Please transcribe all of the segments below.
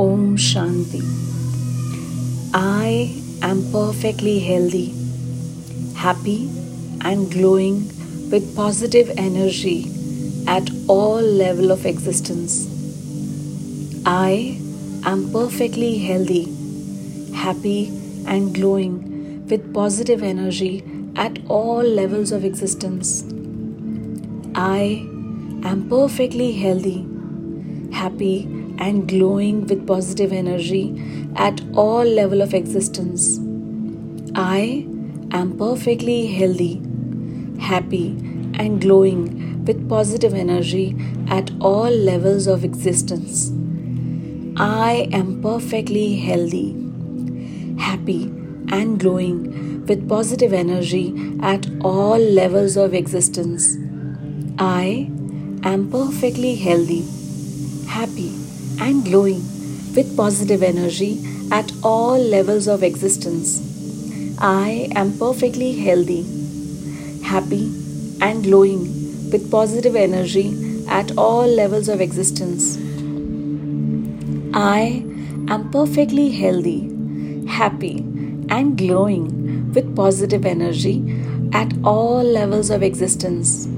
Om Shanti. I am perfectly healthy, happy, and glowing with positive energy at all level of existence. I am perfectly healthy, happy, and glowing with positive energy at all levels of existence. I am perfectly healthy, happy, and glowing with positive energy at all level of existence. I am perfectly healthy, happy, and glowing with positive energy at all levels of existence. I am perfectly healthy, happy, and glowing with positive energy at all levels of existence. I am perfectly healthy, happy, and glowing with positive energy at all levels of existence. I am perfectly healthy, happy, and glowing with positive energy at all levels of existence. I am perfectly healthy, happy, and glowing with positive energy at all levels of existence.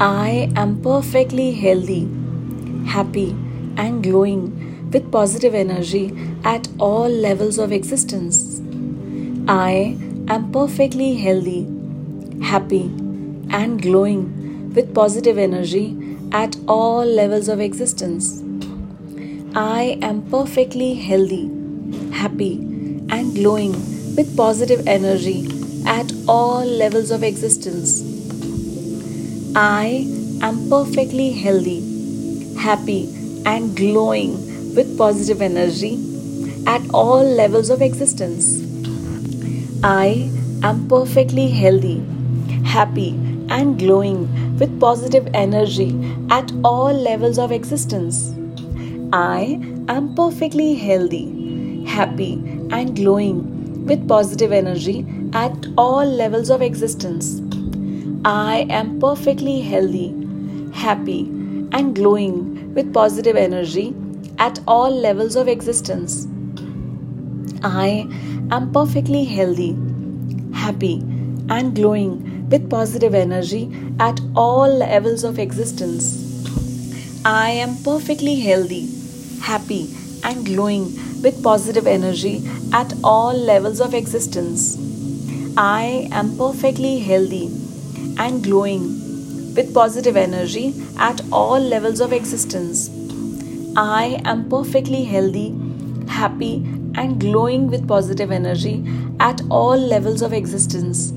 I am perfectly healthy, happy, and glowing with positive energy at all levels of existence. I am perfectly healthy, happy, and glowing with positive energy at all levels of existence. I am perfectly healthy, happy, and glowing with positive energy at all levels of existence. I am perfectly healthy, happy, and glowing with positive energy at all levels of existence. I am perfectly healthy, happy, and glowing with positive energy at all levels of existence. I am perfectly healthy, happy, and glowing with positive energy at all levels of existence. I am perfectly healthy, happy, and glowing with positive energy at all levels of existence. I am perfectly healthy, happy, and glowing with positive energy at all levels of existence. I am perfectly healthy, happy, and glowing with positive energy at all levels of existence. I am perfectly healthy and glowing with positive energy at all levels of existence. I am perfectly healthy, happy, and glowing with positive energy at all levels of existence.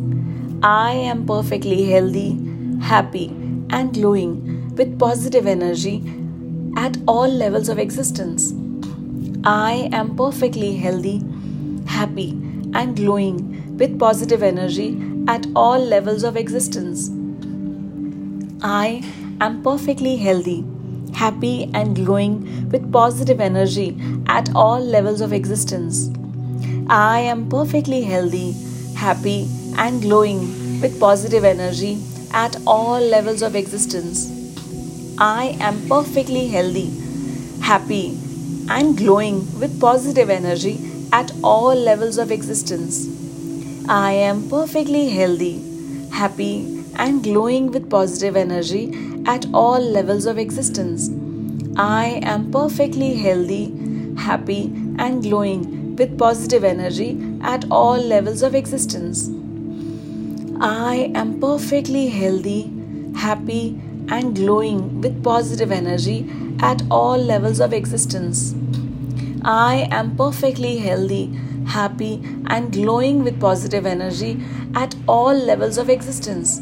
I am perfectly healthy, happy, and glowing with positive energy at all levels of existence. I am perfectly healthy, happy, and glowing with positive energy at all levels of existence. I am perfectly healthy, happy, and glowing with positive energy at all levels of existence. I am perfectly healthy, happy, and glowing with positive energy at all levels of existence. I am perfectly healthy, happy, and glowing with positive energy at all levels of existence. I am perfectly healthy, happy, and glowing with positive energy at all levels of existence. I am perfectly healthy, happy, and glowing with positive energy at all levels of existence. I am perfectly healthy, happy, and glowing with positive energy at all levels of existence. I am perfectly healthy, happy, and glowing with positive energy at all levels of existence.